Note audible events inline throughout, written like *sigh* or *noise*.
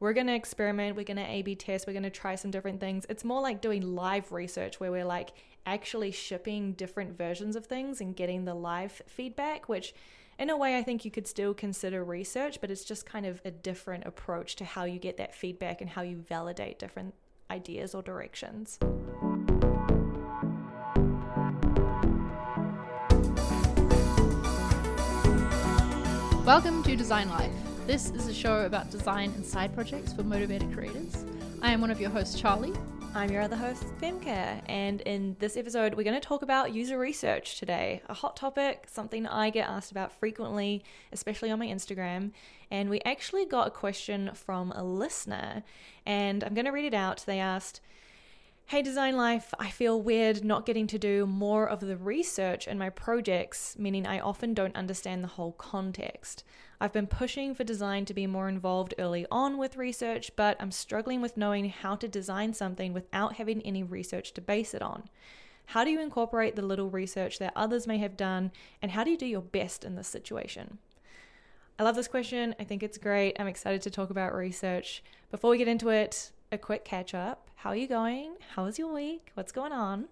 we're going to experiment, we're going to A B test, we're going to try some different things. It's more like doing live research where we're like actually shipping different versions of things and getting the live feedback, which in a way I think you could still consider research, but it's just kind of a different approach to how you get that feedback and how you validate different ideas or directions. Welcome to Design Life. This is a show about design and side projects for motivated creators. I am one of your hosts, Charlie. I'm your other host, Femke, and in this episode, we're going to talk about user research today. A hot topic, something I get asked about frequently, especially on my Instagram. And we actually got a question from a listener, and I'm going to read it out. They asked, Hey, Design Life, I feel weird not getting to do more of the research in my projects, meaning I often don't understand the whole context. I've been pushing for design to be more involved early on with research, but I'm struggling with knowing how to design something without having any research to base it on. How do you incorporate the little research that others may have done, and how do you do your best in this situation? I love this question. I think it's great. I'm excited to talk about research. Before we get into it, a quick catch up. How are you going? How was your week? What's going on?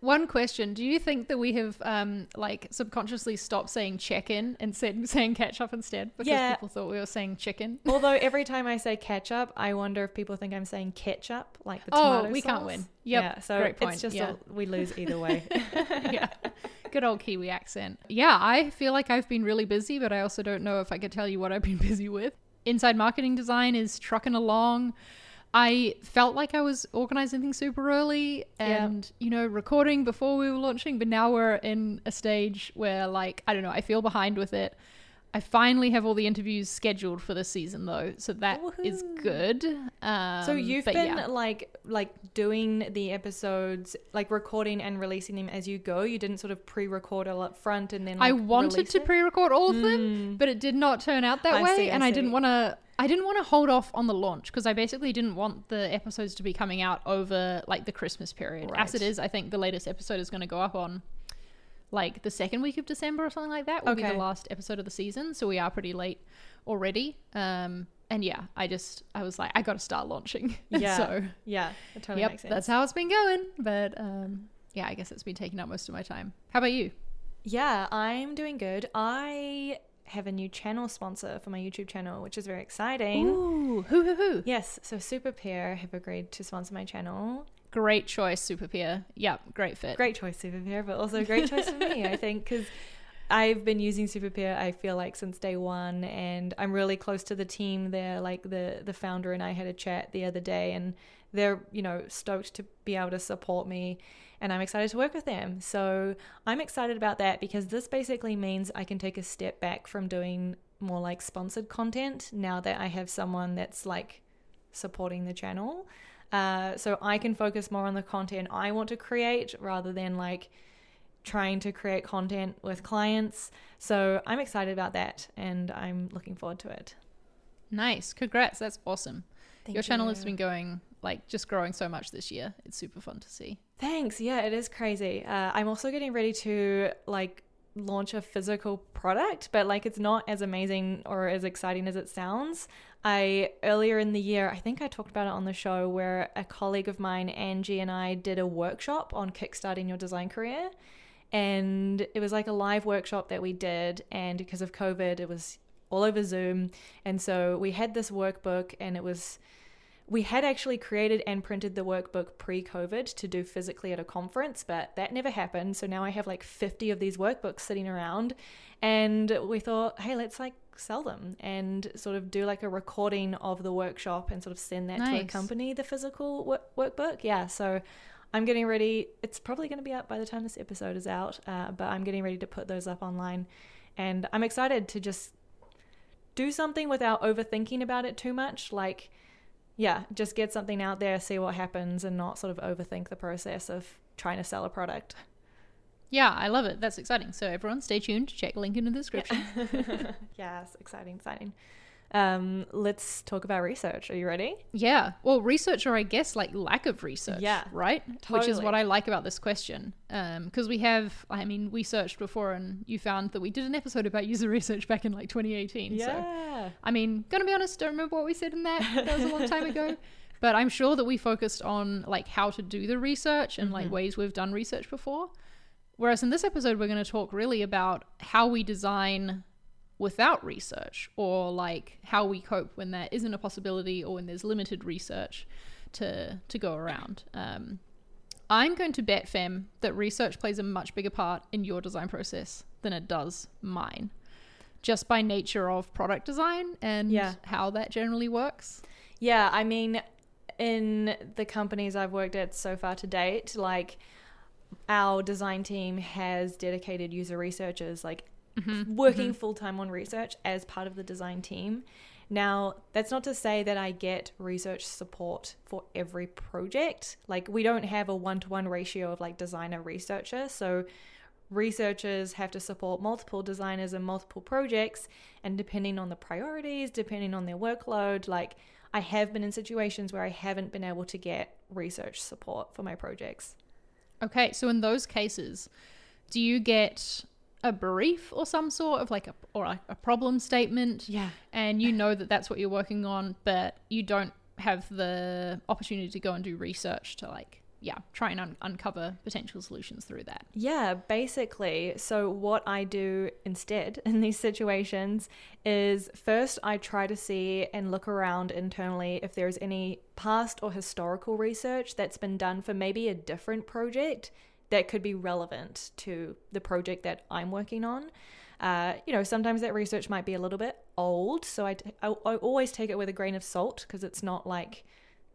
One question: Do you think that we have, um, like, subconsciously stopped saying check-in and said *laughs* saying catch up instead because Yeah. people thought we were saying chicken? *laughs* Although every time I say ketchup, I wonder if people think I'm saying ketchup, like the Oh, tomato we can't win. Yep, Yeah, so great point, it's just yeah. a, we lose either way. *laughs* yeah. Good old Kiwi accent. Yeah, I feel like I've been really busy, but I also don't know if I could tell you what I've been busy with. Inside marketing design is trucking along. I felt like I was organizing things super early Yeah. and, you know, recording before we were launching, but now we're in a stage where, like, I don't know, I feel behind with it. I finally have all the interviews scheduled for this season, though, so that is good. Um, so you've been yeah. like like doing the episodes, like recording and releasing them as you go. You didn't sort of pre-record all up front and then. I wanted to it? pre-record all of them, Mm. but it did not turn out that I way, see, I and I didn't want to. I didn't want to hold off on the launch because I basically didn't want the episodes to be coming out over like the Christmas period. As it is, I think the latest episode is going to go up on like the second week of December or something like that. Will be the last episode of the season, so we are pretty late already. Um, and yeah, I just I was like, I got to start launching. *laughs* Yeah, so yeah, it totally yep, makes sense. that's how it's been going. But um, yeah, I guess it's been taking up most of my time. How about you? Yeah, I'm doing good. I have a new channel sponsor for my YouTube channel, which is very exciting. Ooh, who who who? Yes, so Superpeer have agreed to sponsor my channel. Great choice, Superpeer. Yep, great fit. Great choice, Superpeer, but also great choice for me, I *laughs* think, because I've been using Superpeer, I feel like, since day one, and I'm really close to the team there. Like, the, the founder and I had a chat the other day, and they're, you know, stoked to be able to support me, and I'm excited to work with them. So I'm excited about that because this basically means I can take a step back from doing more like sponsored content now that I have someone that's like supporting the channel. Uh, so I can focus more on the content I want to create rather than like trying to create content with clients. So I'm excited about that and I'm looking forward to it. Nice. Congrats. That's awesome. Thank Your channel has been going like just growing so much this year. It's super fun to see. Thanks. Yeah, it is crazy. Uh, I'm also getting ready to like launch a physical product, but like it's not as amazing or as exciting as it sounds. I earlier in the year, I think I talked about it on the show where a colleague of mine, Angie, and I did a workshop on kickstarting your design career. And it was like a live workshop that we did. And because of COVID, it was all over Zoom. And so we had this workbook, and it was we had actually created and printed the workbook pre COVID to do physically at a conference, but that never happened. So now I have like 50 of these workbooks sitting around. And we thought, hey, let's like sell them and sort of do like a recording of the workshop and sort of send that to Nice. accompany the physical wo- workbook. Yeah. So I'm getting ready. It's probably going to be out by the time this episode is out, uh, but I'm getting ready to put those up online. And I'm excited to just do something without overthinking about it too much. Like, yeah, just get something out there, see what happens, and not sort of overthink the process of trying to sell a product. Yeah, I love it. That's exciting. So everyone stay tuned. Check link in the description. *laughs* yes, exciting, exciting. Um, let's talk about research. Are you ready? Yeah. Well, research or I guess like lack of research. Yeah, Right? Totally. Which is what I like about this question. Because we have, I mean, we searched before and you found that we did an episode about user research back in like 2018. So, Yeah. I mean, gonna be honest, don't remember what we said in that. That was a long time ago. *laughs* But I'm sure that we focused on like how to do the research and like ways we've done research before. Whereas in this episode, we're going to talk really about how we design without research or like how we cope when there isn't a possibility or when there's limited research to to go around. Um, I'm going to bet, Fem, that research plays a much bigger part in your design process than it does mine, just by nature of product design and Yeah. how that generally works. Yeah, I mean, in the companies I've worked at so far to date, like our design team has dedicated user researchers, like Mm-hmm. working mm-hmm. full time on research as part of the design team. Now, that's not to say that I get research support for every project. Like, we don't have a one to one ratio of like designer researcher. So, researchers have to support multiple designers and multiple projects and depending on the priorities depending on their workload like i have been in situations where i haven't been able to get research support for my projects Okay, so in those cases, do you get a brief or some sort of like a or a, a problem statement? yeah and you know that that's what you're working on, but you don't have the opportunity to go and do research to like yeah try and un- uncover potential solutions through that. Yeah, basically. So, what I do instead *laughs* in these situations is first I try to see and look around internally if there's any past or historical research that's been done for maybe a different project that could be relevant to the project that I'm working on. Uh, you know, sometimes that research might be a little bit old, so I, t- I, I always take it with a grain of salt because it's not like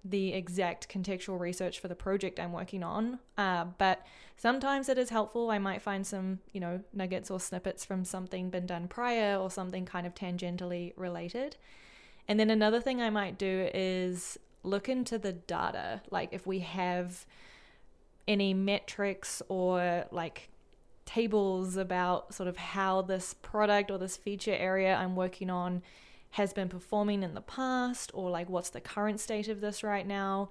the exact contextual research for the project I'm working on. Uh, but sometimes it is helpful. I might find some, you know, nuggets or snippets from something been done prior or something kind of tangentially related. And then another thing I might do is look into the data. Like if we have any metrics or like tables about sort of how this product or this feature area I'm working on has been performing in the past or like what's the current state of this right now.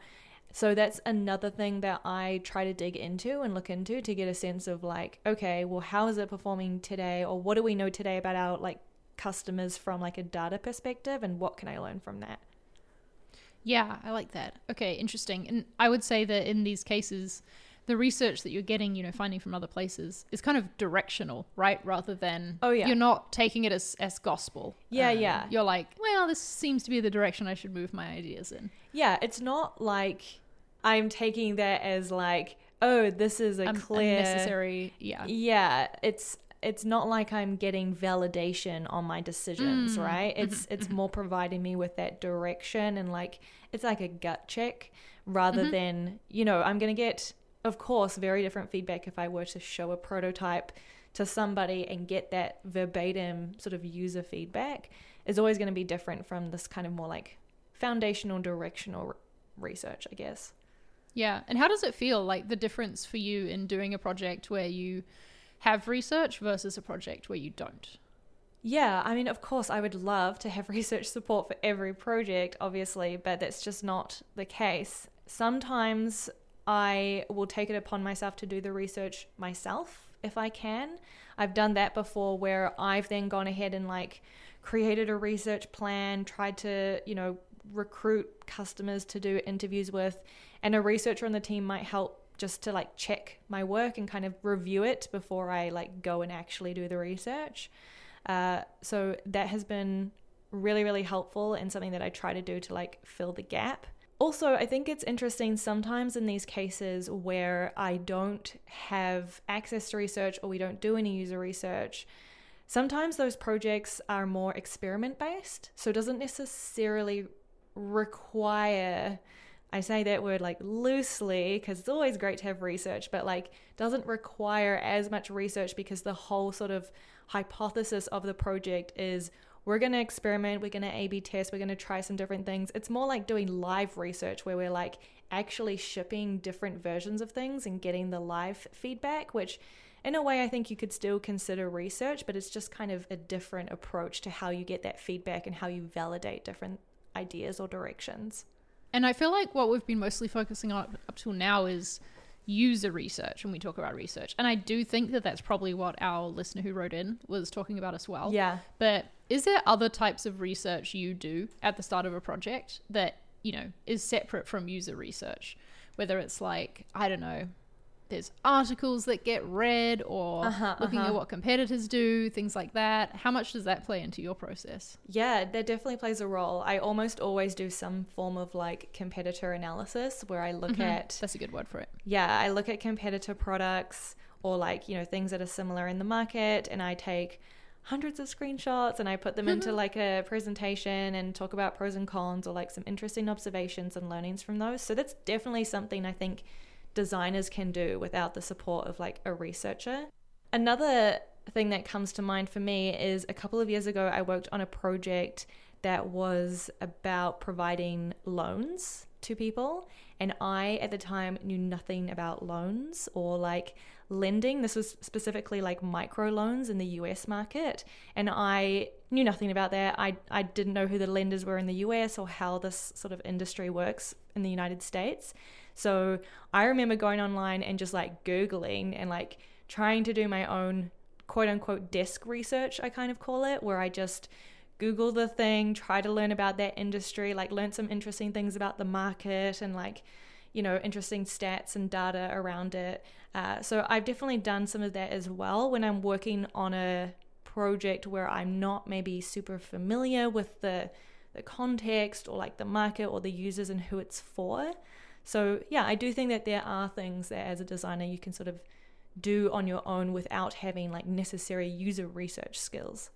So that's another thing that I try to dig into and look into to get a sense of like, okay, well, how is it performing today? Or what do we know today about our like customers from like a data perspective and what can I learn from that? Yeah, I like that. Okay, interesting. And I would say that in these cases, the research that you're getting, you know, finding from other places is kind of directional, right? Rather than Oh, yeah. you're not taking it as as gospel. Yeah, Um, yeah. You're like, well, this seems to be the direction I should move my ideas in. Yeah, it's not like I'm taking that as like, oh, this is a Um, clear unnecessary. Yeah. Yeah, it's it's not like I'm getting validation on my decisions, Mm. right? It's mm-hmm. it's mm-hmm. more providing me with that direction and like it's like a gut check rather mm-hmm. than, you know, I'm going to get of course very different feedback if I were to show a prototype to somebody and get that verbatim sort of user feedback is always going to be different from this kind of more like foundational directional r- research, I guess. Yeah. And how does it feel like the difference for you in doing a project where you have research versus a project where you don't? Yeah, I mean, of course, I would love to have *laughs* research support for every project, obviously, but that's just not the case. Sometimes I will take it upon myself to do the research myself if I can. I've done that before where I've then gone ahead and like created a research plan, tried to, you know, recruit customers to do interviews with, and a researcher on the team might help just to like check my work and kind of review it before I like go and actually do the research. Uh, so that has been really, really helpful and something that I try to do to like fill the gap. Also, I think it's interesting sometimes in these cases where I don't have access to research or we don't do any user research. Sometimes those projects are more experiment based, so it doesn't necessarily require I say that word like loosely because it's always great to have research, but like doesn't require as much research because the whole sort of hypothesis of the project is we're going to experiment, we're going to A B test, we're going to try some different things. It's more like doing live research where we're like actually shipping different versions of things and getting the live feedback, which in a way, I think you could still consider research, but it's just kind of a different approach to how you get that feedback and how you validate different ideas or directions. And I feel like what we've been mostly focusing on up till now is user research when we talk about research. And I do think that that's probably what our listener who wrote in was talking about as well. Yeah. But is there other types of research you do at the start of a project that, you know, is separate from user research? Whether it's like, I don't know, there's articles that get read or Uh-huh, looking uh-huh. at what competitors do, things like that. How much does that play into your process? Yeah, that definitely plays a role. I almost always do some form of like competitor analysis where I look at That's a good word for it. yeah, I look at competitor products or like, you know, things that are similar in the market and I take hundreds of screenshots and I put them into like a presentation and talk about pros and cons or like some interesting observations and learnings from those. So that's definitely something I think designers can do without the support of like a researcher. Another thing that comes to mind for me is a couple of years ago I worked on a project that was about providing loans to people and I at the time knew nothing about loans or like lending this was specifically like micro loans in the US market and I knew nothing about that I I didn't know who the lenders were in the US or how this sort of industry works in the United States so I remember going online and just like googling and like trying to do my own quote unquote desk research I kind of call it where I just Google the thing, try to learn about that industry, like learn some interesting things about the market and like, you know, interesting stats and data around it. Uh, so I've definitely done some of that as well when I'm working on a project where I'm not maybe super familiar with the the context or like the market or the users and who it's for. So yeah, I do think that there are things that as a designer you can sort of do on your own without having like necessary user research skills.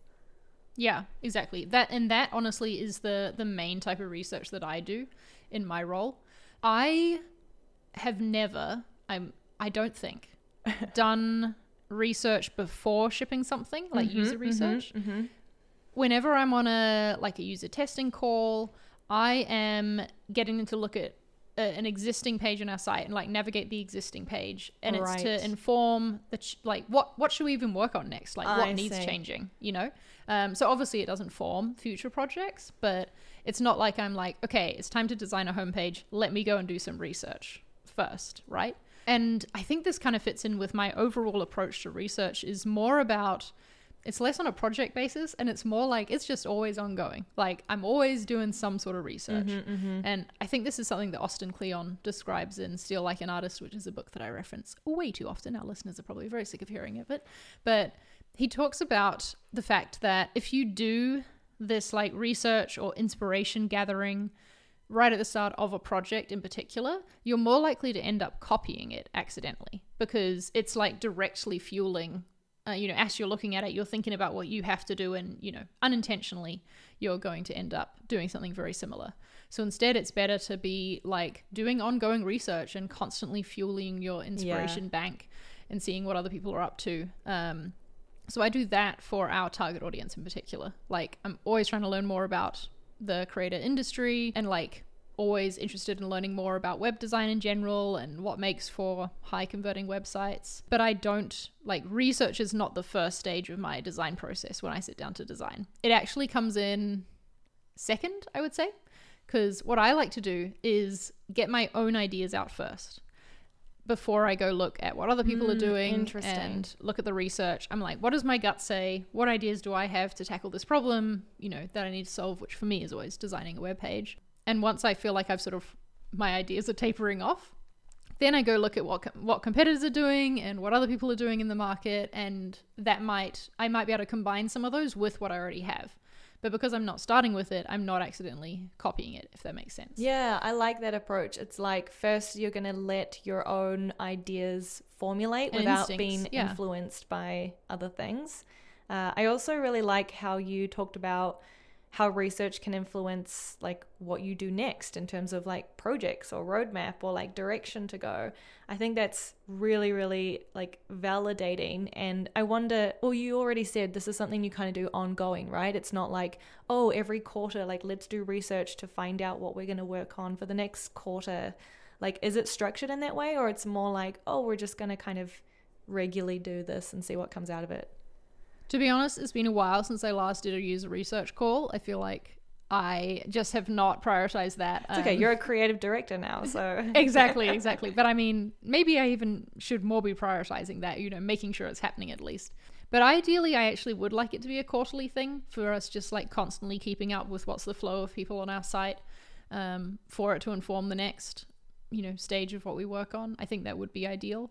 Yeah, exactly. That and that honestly is the the main type of research that I do in my role. I have never I'm I don't think *laughs* done research before shipping something like mm-hmm, user mm-hmm, research. Mm-hmm. Whenever I'm on a like a user testing call, I am getting them to look at a, an existing page on our site and like navigate the existing page and it's to inform the ch- like what what should we even work on next? Like what I needs see. changing you know? Um, so obviously it doesn't form future projects but it's not like i'm like okay it's time to design a homepage. Let me go and do some research first right and i think this kind of fits in with my overall approach to research is more about it's less on a project basis and it's more like it's just always ongoing. Like i'm always doing some sort of research. Mm-hmm, mm-hmm. And i think this is something that austin kleon describes in steal like an artist which is a book that i reference way too often. Our listeners are probably very sick of hearing of it but he talks about the fact that if you do this like research or inspiration gathering right at the start of a project in particular, you're more likely to end up copying it accidentally because it's like directly fueling. Uh, you know, as you're looking at it, you're thinking about what you have to do, and you know, unintentionally, you're going to end up doing something very similar. So instead, it's better to be like doing ongoing research and constantly fueling your inspiration bank and seeing what other people are up to. Um, so I do that for our target audience in particular. Like I'm always trying to learn more about the creator industry and like always interested in learning more about web design in general and what makes for high converting websites. But I don't like research is not the first stage of my design process when I sit down to design. It actually comes in second, I would say, because what I like to do is get my own ideas out first before I go look at what other people are Mm, doing and look at the research. I'm like, what does my gut say? What ideas do I have to tackle this problem, you know, that I need to solve, which for me is always designing a web page. And once I feel like I've sort of my ideas are tapering off, then I go look at what what competitors are doing and what other people are doing in the market and that might I might be able to combine some of those with what I already have. But because I'm not starting with it, I'm not accidentally copying it if that makes sense. Yeah, I like that approach. It's like first you're going to let your own ideas formulate And without instincts, being yeah. influenced by other things. Uh, I also really like how you talked about how research can influence like what you do next in terms of like projects or roadmap or like direction to go. I think that's really really like validating and I wonder well you already said this is something you kind of do ongoing, right? It's not like oh every quarter like let's do research to find out what we're going to work on for the next quarter. Like is it structured in that way or it's more like oh we're just going to kind of regularly do this and see what comes out of it. To be honest, it's been a while since I last did a user research call. I feel like I just have not prioritized that. It's okay. Um, You're a creative director now, so *laughs* exactly, *laughs* exactly. But I mean, maybe I even should more be prioritizing that, you know, making sure it's happening at least. But ideally, I actually would like it to be a quarterly thing for us just like constantly keeping up with what's the flow of people on our site um, for it to inform the next, you know, stage of what we work on. I think that would be ideal.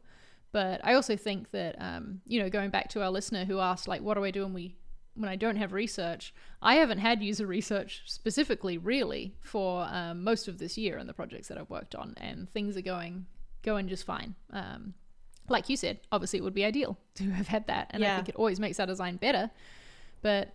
But I also think that, um, you know, going back to our listener who asked, like, what do I do when we when I don't have research, I haven't had user research specifically really for um, most of this year in the projects that I've worked on, and things are going going just fine. Um, like you said, obviously it would be ideal *laughs* to have had that, and I think it always makes our design better. But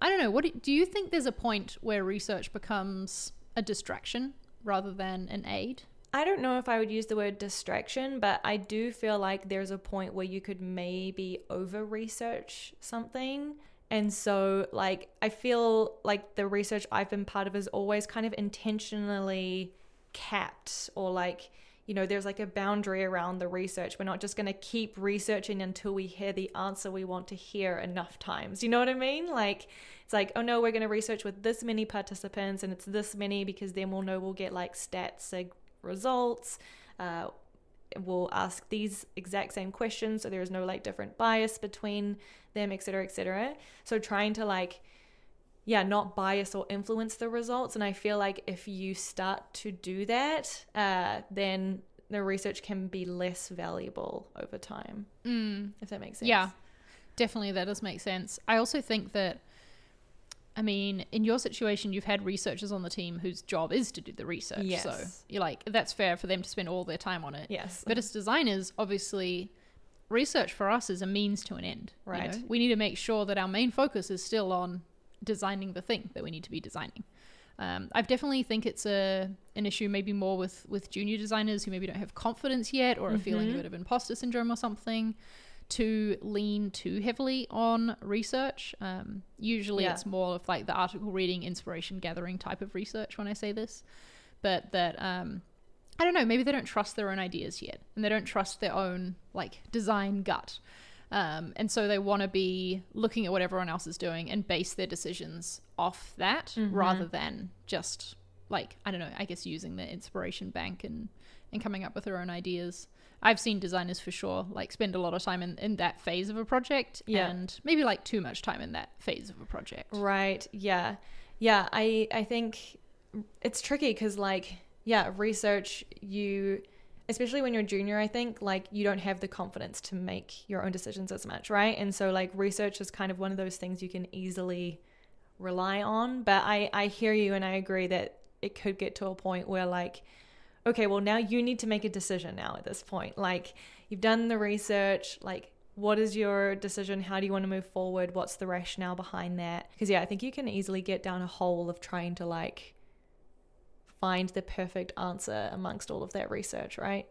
I don't know. What do, do you think? There's a point where research becomes a distraction rather than an aid? I don't know if I would use the word distraction, but I do feel like there's a point where you could maybe over research something. And so, like, I feel like the research I've been part of is always kind of intentionally capped, or like, you know, there's like a boundary around the research. We're not just going to keep researching until we hear the answer we want to hear enough times. You know what I mean? Like, it's like, oh no, we're going to research with this many participants and it's this many because then we'll know we'll get like stats, results. Uh, we'll ask these exact same questions so there's no like different bias between them, et cetera, et cetera. So trying to like, yeah, not bias or influence the results. And I feel like if you start to do that, uh, then the research can be less valuable over time, Mm, if that makes sense. Yeah, definitely that does make sense. I also think that, I mean, in your situation, you've had researchers on the team whose job is to do the research. Yes. So you're like, that's fair for them to spend all their time on it. Yes. But as designers, obviously, research for us is a means to an end. you Right. know? We need to make sure that our main focus is still on designing the thing that we need to be designing. Um, I definitely think it's a an issue maybe more with with junior designers who maybe don't have confidence yet or are feeling a Mhm. bit of imposter syndrome or something to lean too heavily on research. Um, usually Yeah. it's more of like the article reading, inspiration gathering type of research when I say this. But that um, I don't know, maybe they don't trust their own ideas yet and they don't trust their own like design gut. Um, and so they want to be looking at what everyone else is doing and base their decisions off that rather than just like, I don't know, I guess using the inspiration bank and, and coming up with their own ideas. I've seen designers for sure like spend a lot of time in, in that phase of a project Yeah. and maybe like too much time in that phase of a project. Right. Yeah. Yeah. I I think it's tricky because like yeah, research you especially when you're junior, I think like you don't have the confidence to make your own decisions as much, right? And so like research is kind of one of those things you can easily rely on. But I I hear you and I agree that it could get to a point where like okay, well now you need to make a decision now at this point. Like you've done the research, like what is your decision? How do you want to move forward? What's the rationale behind that? Because yeah, I think you can easily get down a hole of trying to like find the perfect answer amongst all of that research, right?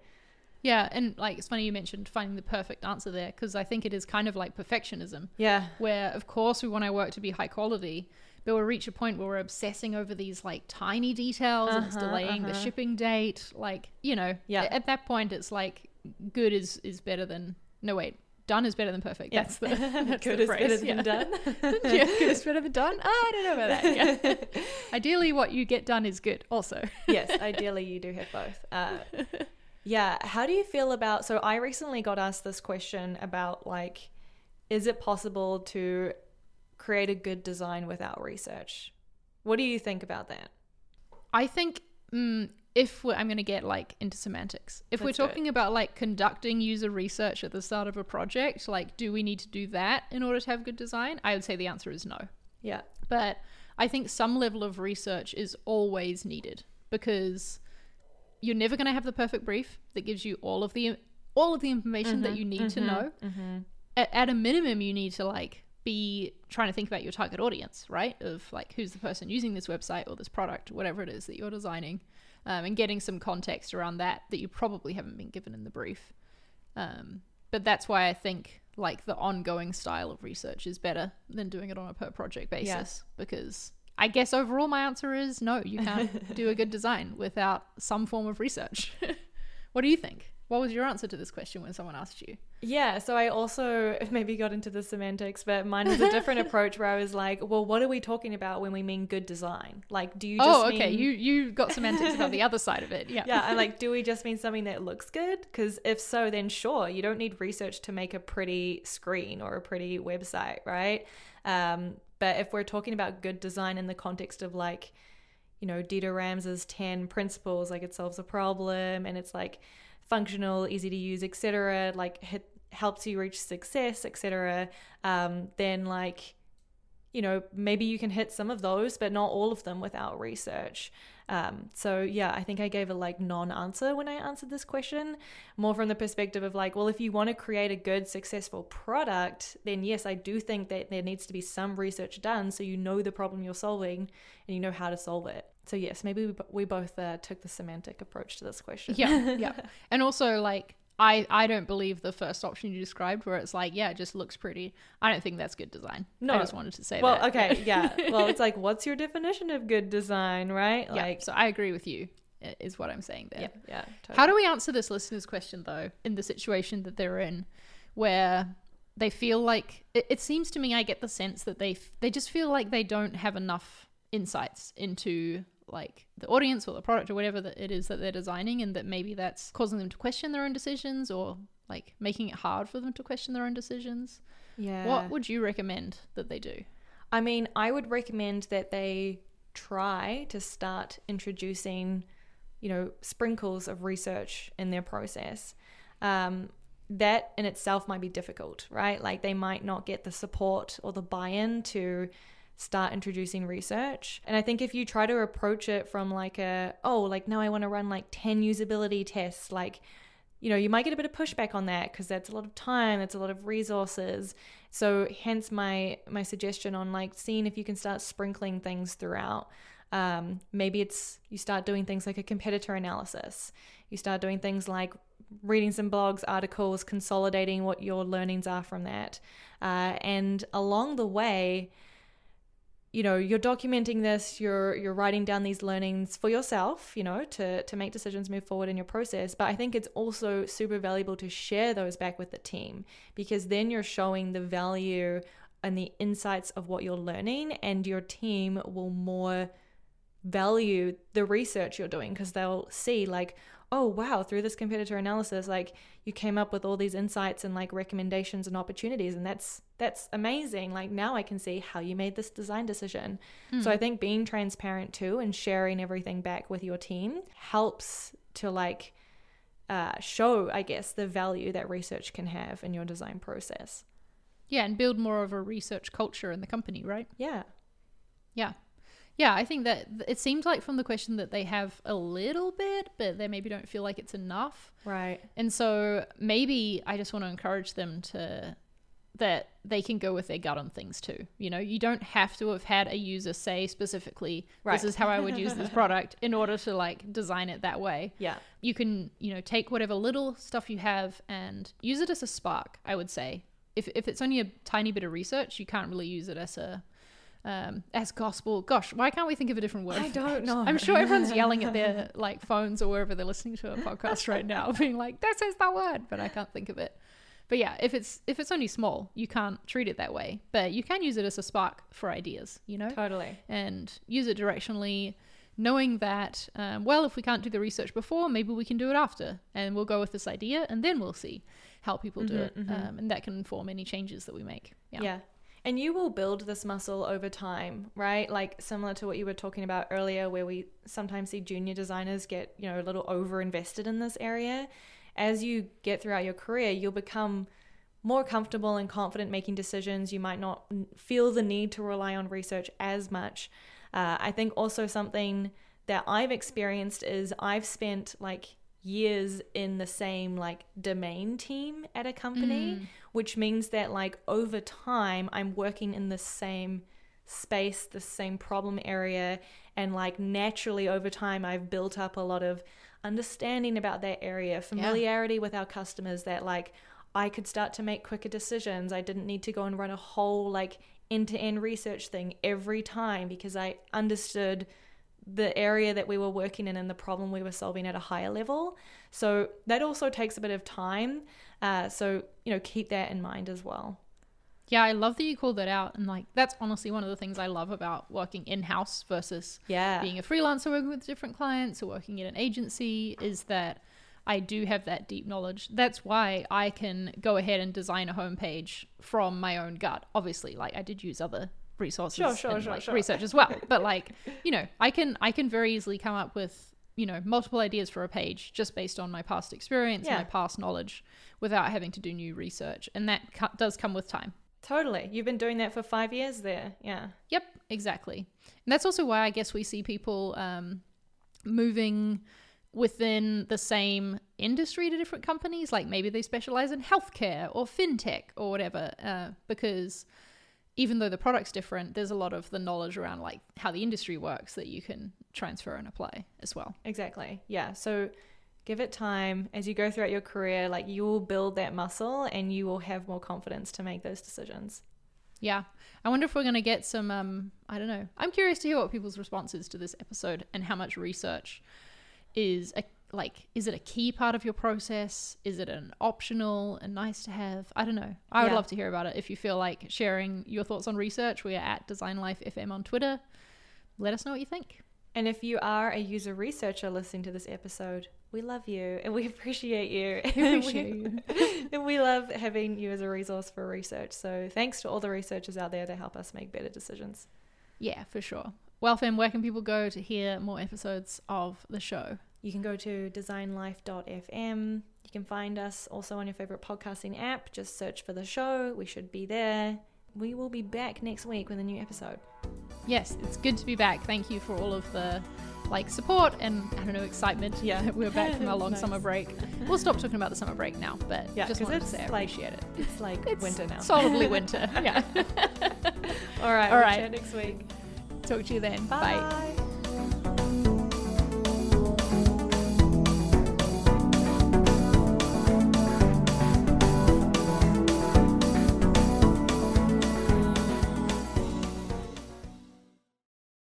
Yeah, and like it's funny you mentioned finding the perfect answer there because I think it is kind of like perfectionism. Yeah. where of course we want our work to be high quality but we'll reach a point where we're obsessing over these like tiny details and it's Uh-huh, delaying the uh-huh. shipping date like you know Yeah. at that point it's like good is is better than no wait done is better than perfect Yeah. that's the *laughs* that's Good the is better phrase, than yeah. done. *laughs* yeah good is better than done Ah, i don't know about that yeah. *laughs* ideally what you get done is good also yes, ideally you do have both. Uh, yeah. How do you feel about? So I recently got asked this question about like, is it possible to create a good design without research? What do you think about that? I think mm, if we're, I'm going to get like into semantics, if Let's we're talking about like conducting user research at the start of a project, like do we need to do that in order to have good design? I would say the answer is no. Yeah. But I think some level of research is always needed because you're never going to have the perfect brief that gives you all of the all of the information that you need to know. Mm-hmm. At, at a minimum, you need to like be trying to think about your target audience, right? Of like who's the person using this website or this product, whatever it is that you're designing, um, and getting some context around that that you probably haven't been given in the brief. Um, but that's why I think like the ongoing style of research is better than doing it on a per project basis Yes. because I guess overall my answer is no, you can't *laughs* do a good design without some form of research. *laughs* what do you think? What was your answer to this question when someone asked you? Yeah, so I also *laughs* maybe got into the semantics, but mine was a different *laughs* approach where I was like, well, what are we talking about when we mean good design? Like, do you just oh, okay. mean- You you got semantics about the *laughs* other side of it. Yeah. yeah, I'm like, do we just mean something that looks good? Because if so, then sure, you don't need research to make a pretty screen or a pretty website, right? Um, but if we're talking about good design in the context of like, you know, Dieter Rams's 10 principles, like it solves a problem and it's like functional, easy to use, etc., like hit, helps you reach success, etc., um, then like, you know, maybe you can hit some of those, but not all of them without research. Um, so yeah, I think I gave a like non-answer when I answered this question, more from the perspective of like, well, if you want to create a good, successful product, then yes, I do think that there needs to be some research done so you know the problem you're solving and you know how to solve it. So yes, maybe we, we both uh, took the semantic approach to this question. Yeah. *laughs* Yeah. and also like I, I don't believe the first option you described where it's like, yeah, it just looks pretty. I don't think that's good design. No. I just wanted to say well, that. okay, *laughs* yeah. Well, it's like, what's your definition of good design, right? yeah. Like, so I agree with you, is what I'm saying there. yeah, yeah. Totally. How do we answer this listener's question though, in the situation that they're in, where they feel like it, it seems to me, I get the sense that they f- they just feel like they don't have enough insights into like the audience or the product or whatever that it is that they're designing, and that maybe that's causing them to question their own decisions or like making it hard for them to question their own decisions. yeah. What would you recommend that they do? I mean, I would recommend that they try to start introducing, you know, sprinkles of research in their process. Um, that in itself might be difficult, right? Like they might not get the support or the buy in to start introducing research. And I think if you try to approach it from like a, oh, like now I want to run like 10 usability tests, like, you know, you might get a bit of pushback on that because that's a lot of time, that's a lot of resources. So hence my my suggestion on like seeing if you can start sprinkling things throughout. Um, maybe it's you start doing things like a competitor analysis. You start doing things like reading some blogs, articles, consolidating what your learnings are from that, uh, and along the way, you know you're documenting this you're you're writing down these learnings for yourself you know to to make decisions move forward in your process. But i think it's also super valuable to share those back with the team because then you're showing the value and the insights of what you're learning and your team will more value the research you're doing because they'll see like oh wow through this competitor analysis like you came up with all these insights and like recommendations and opportunities and that's that's amazing. Like now i can see how you made this design decision. So i think being transparent too and sharing everything back with your team helps to like uh, show i guess the value that research can have in your design process. Yeah, and build more of a research culture in the company, right? yeah. Yeah. Yeah, I think that it seems like from the question that they have a little bit, but they maybe don't feel like it's enough. right And so maybe I just want to encourage them to that they can go with their gut on things too. You know, you don't have to have had a user say specifically, Right. this is how I would use this *laughs* product in order to like design it that way. yeah You can, you know, take whatever little stuff you have and use it as a spark, I would say. If, if it's only a tiny bit of research, you can't really use it as a um, as gospel. Gosh, why can't we think of a different word? I don't that? know. I'm sure everyone's *laughs* yelling at their like phones or wherever they're listening to a podcast right now, *laughs* being like, "This is the word," but I can't think of it. But yeah, if it's if it's only small, you can't treat it that way. But you can use it as a spark for ideas, you know, totally and use it directionally, knowing that um, well, if we can't do the research before, maybe we can do it after, and we'll go with this idea, and then we'll see how people do it, um, and that can inform any changes that we make. Yeah. Yeah. And you will build this muscle over time, right? Like similar to what you were talking about earlier, where we sometimes see junior designers get, you know, a little over invested in this area. As you get throughout your career, you'll become more comfortable and confident making decisions. You might not feel the need to rely on research as much. Uh, I think also something that I've experienced is I've spent like years in the same like domain team at a company, which means that like over time I'm working in the same space, the same problem area, and like naturally over time I've built up a lot of understanding about that area, familiarity with our customers that like I could start to make quicker decisions. I didn't need to go and run a whole like end to end research thing every time because I understood the area that we were working in and the problem we were solving at a higher level. So that also takes a bit of time. Uh, so, you know, keep that in mind as well. Yeah, I love that you called that out. And like, that's honestly one of the things I love about working in house versus Yeah. being a freelancer working with different clients or working in an agency is that I do have that deep knowledge. That's why I can go ahead and design a homepage from my own gut. Obviously, like I did use other resources Sure, sure, and sure, like sure. research as well. *laughs* But like, you know, I can I can very easily come up with, you know, multiple ideas for a page just based on my past experience Yeah. and my past knowledge without having to do new research. And that co- does come with time. Totally. You've been doing that for five years there. Yeah. Yep, exactly. And that's also why I guess we see people um, moving within the same industry to different companies. Like maybe they specialize in healthcare or fintech or whatever, uh, because even though the product's different, there's a lot of the knowledge around like how the industry works that you can transfer and apply as well. Exactly. Yeah. So give it time as you go throughout your career, like you will build that muscle and you will have more confidence to make those decisions. Yeah. I wonder if we're going to get some, um, I don't know. I'm curious to hear what people's response is to this episode and how much research is a, like, is it a key part of your process? Is it an optional and nice to have? I don't know. I would Yeah. love to hear about it. If you feel like sharing your thoughts on research, we are at Design Life FM on Twitter. Let us know what you think. And if you are a user researcher listening to this episode, we love you and we *laughs* appreciate you. We appreciate you. *laughs* and we love having you as a resource for research. So thanks to all the researchers out there that help us make better decisions. Yeah, for sure. Well, fam, where can people go to hear more episodes of the show? You can go to designlife.fm. You can find us also on your favorite podcasting app. Just search for the show. We should be there. We will be back next week with a new episode. yes, it's good to be back. Thank you for all of the like support and I don't know excitement. Yeah. *laughs* we're back from our *laughs* long Nice. summer break. We'll stop talking about the summer break now, but Yeah, just wanted to it's say I like- appreciate it. It's like It's winter now. solidly *laughs* winter. yeah. all right. All right. we'll right. chat next week. Talk to you then. Bye. Bye.